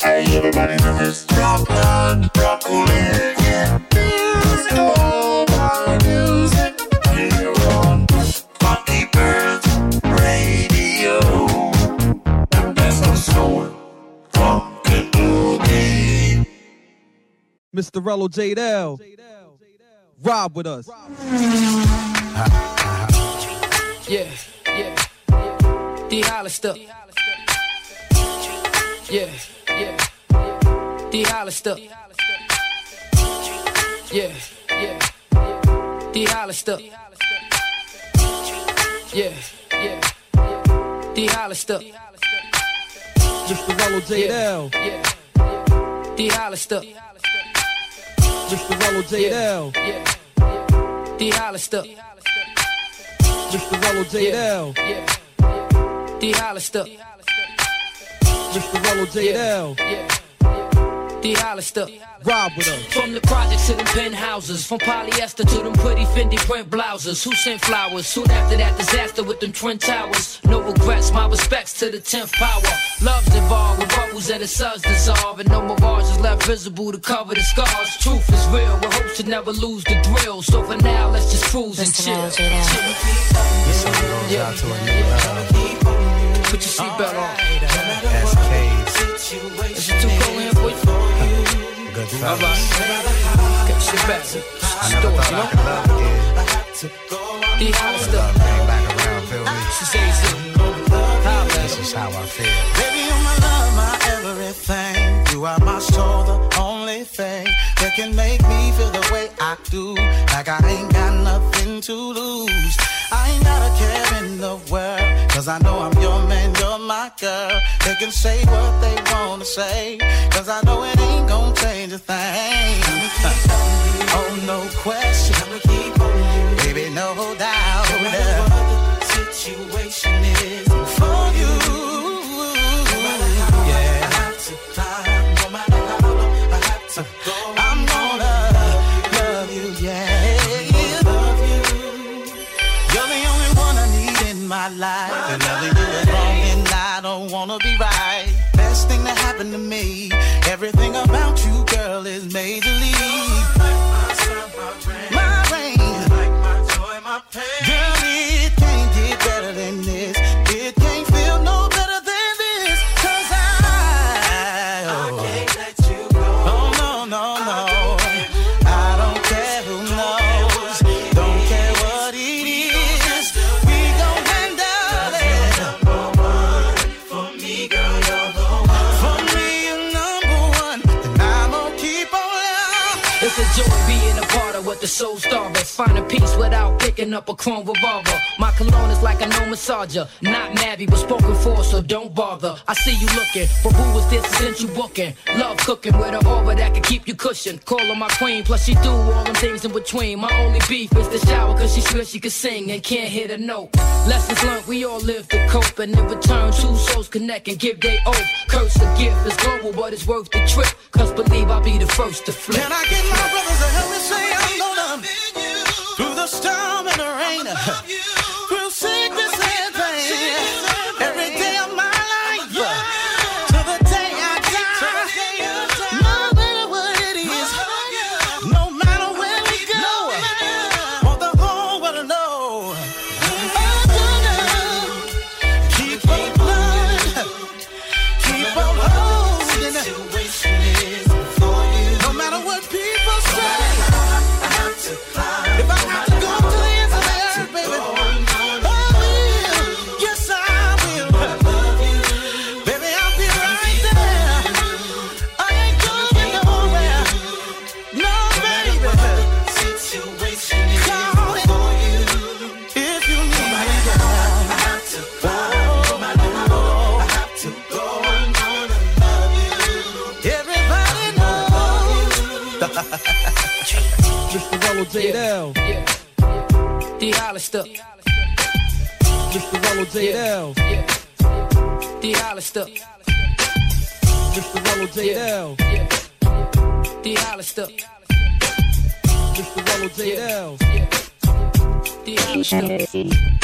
Hey, everybody know this. Rockland, broccoli, yeah. Here's all my music. Here on Funky Pearls Radio. The best of soul, funk and boogie. Mr. Rello J-Del. Rob with us. Yeah, yeah. D Hollister. Yeah, yeah. D Hollister. Yeah, yeah. D Hollister. Yeah, yeah. D Hollister. Mr. Rello J-Del. Yeah. D Hollister. Mr. Rello J-Del. Yeah. D Hollister. Mr. Rello J-Del. Yeah. D Hollister. Mr. Rello J-Del. Yeah. D Hollister. Rob with us. From the projects to them penthouses, from polyester to them pretty Fendi print blouses. Who sent flowers? Soon after that disaster with them twin towers. No regrets, my respects to the 10th power. Love's involved with bubbles and the suns dissolve. And no mirage is left visible to cover the scars. Truth is real, with hopes to never lose the thrill. So for now, let's just cruise and chill. This song goes out Put your seatbelt on. SK's Is it too cold in here for you? good All fellas. right. Get shit back. I never thought I could love again. D Hollister. Love came back around, feel me? She says it. This is how I feel. Baby, you're my love, my everything. You are my soul, the only thing that can make me feel the way I do. Like I ain't got nothing to lose. I ain't got a care in the world. Cause I know I'm your man, you're my girl. They can say what they wanna say. Cause I know it ain't gonna change a thing. oh, no question. Baby, no doubt. No matter what the Situation is for you. My life. And loving you is wrong and I don't wanna be right. Best thing that happened to me. Everything about you, girl, is major starvers. a peace without picking up a chrome revolver. My cologne is like a no massager. Not Nabby, but spoken for, so don't bother. I see you looking, but who was this since you booking? Love cooking with an aura that can keep you cushioned. Call her my queen, plus she do all them things in between. My only beef is the shower, cause she swears she can sing and can't hit a note. Lessons learned, we all live to cope, and in return, two souls connect and give they oath. Curse a gift is global, but it's worth the trip. Cause believe I'll be the first to flip. Can I get my brothers to help me say storm and the rain, Hollister. Mr. Rello J-Del. D Hollister. Yeah.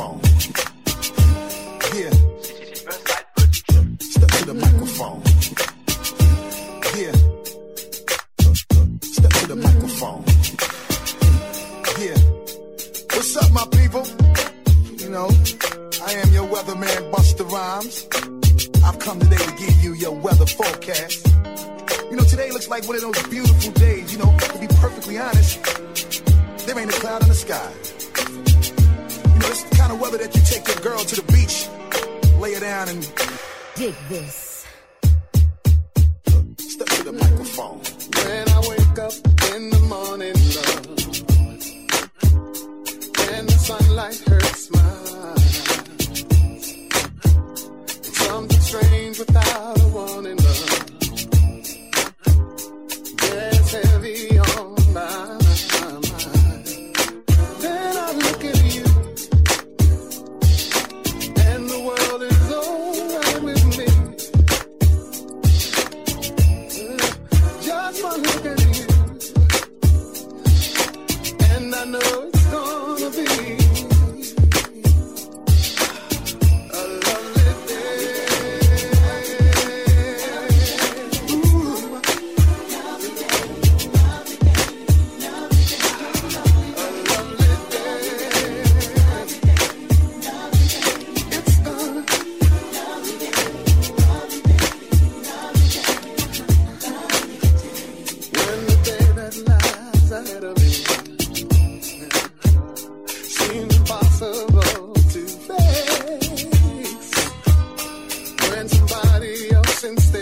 Microphone. Somebody else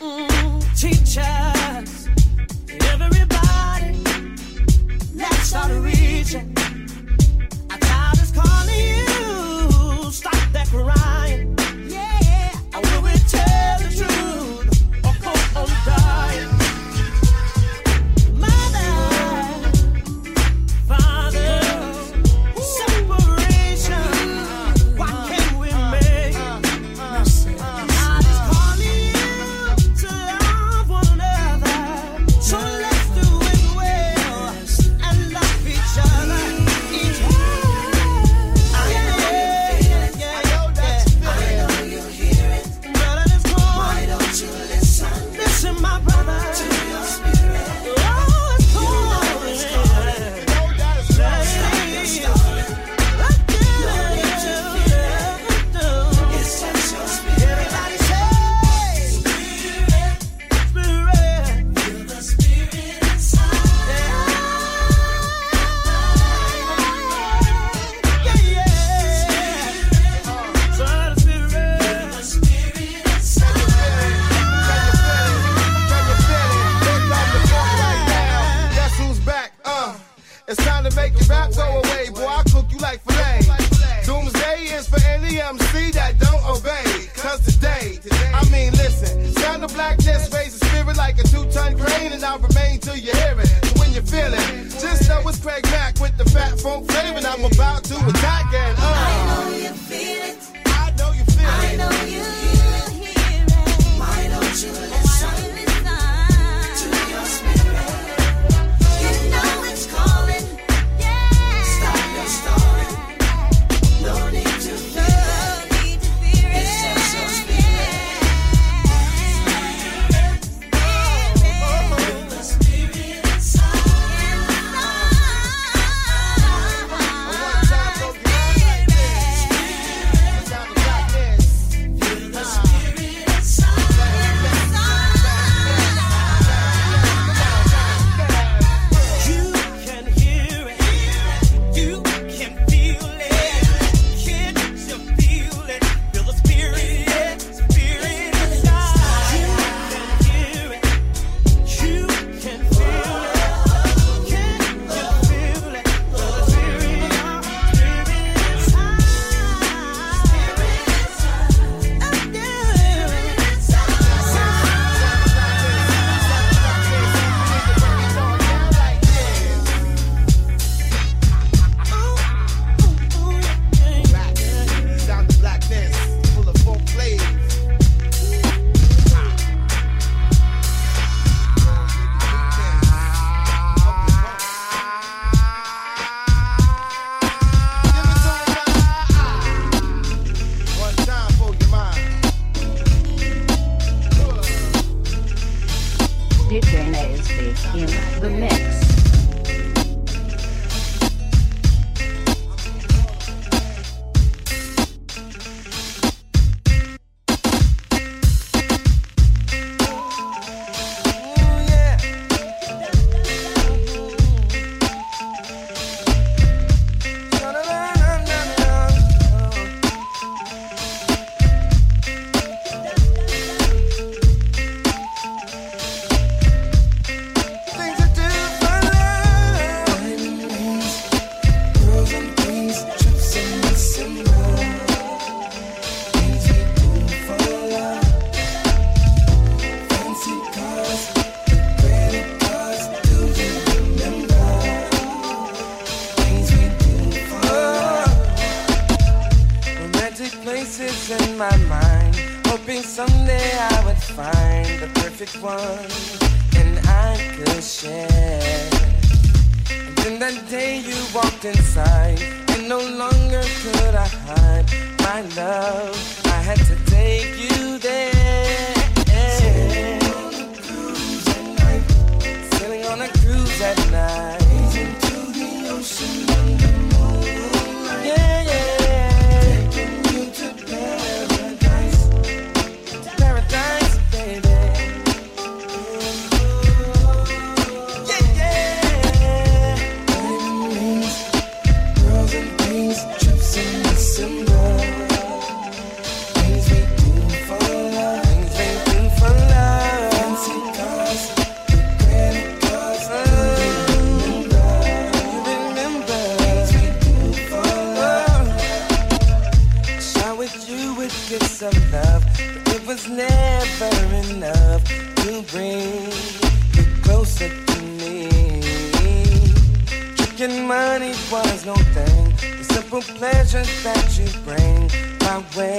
inside. Mm,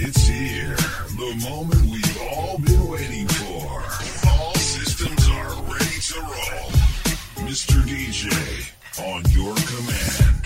It's here. The moment we've all been waiting for. All systems are ready to roll. Mr. DJ, on your command.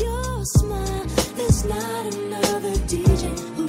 your smile. There's not another DJ who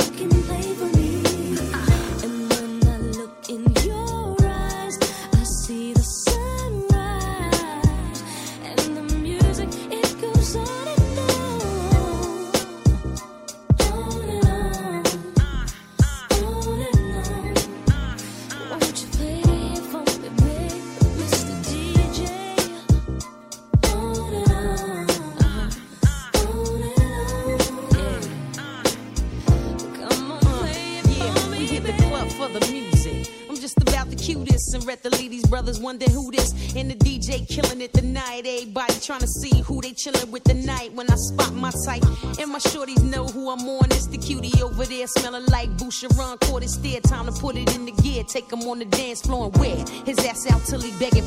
him on the dance floor and wet his ass out till he begging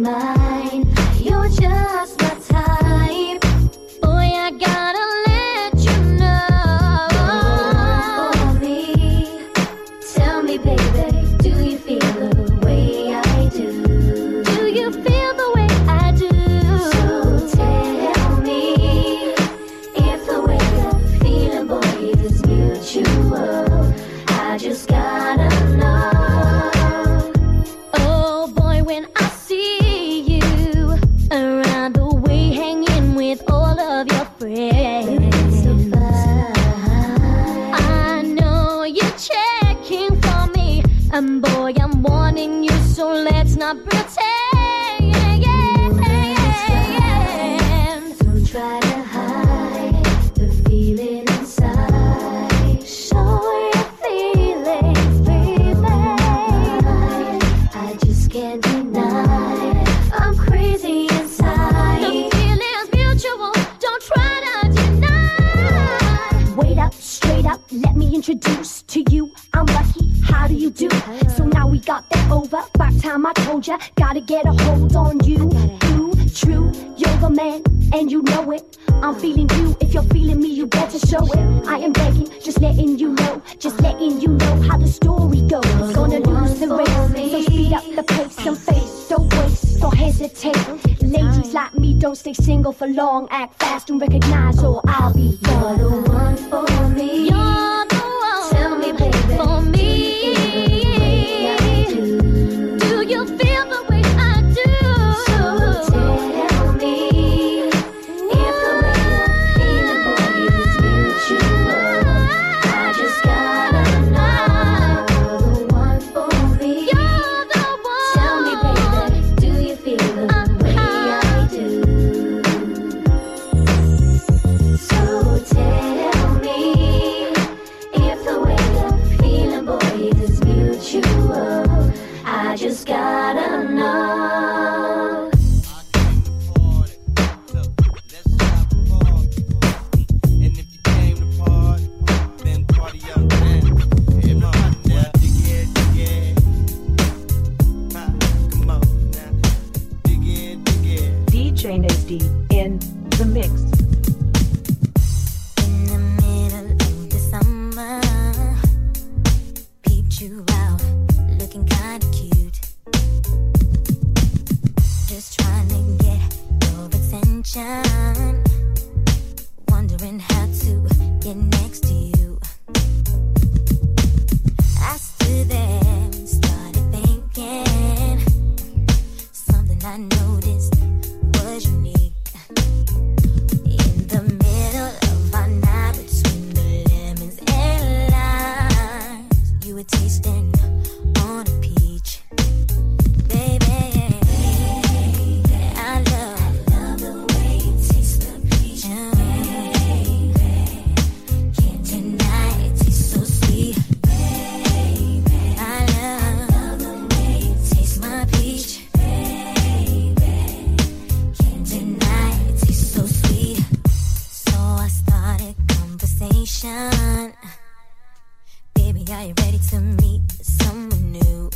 you you ready to meet someone new?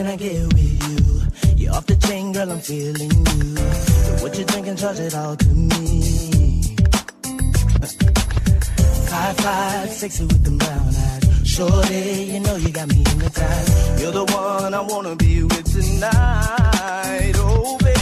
can I get with you? You're off the chain, girl, I'm feeling you. So what you drinking, charge it all to me. Five, five, sexy with them brown eyes. Shorty, you know you got me in the hypnotized. You're the one I wanna be with tonight, oh baby.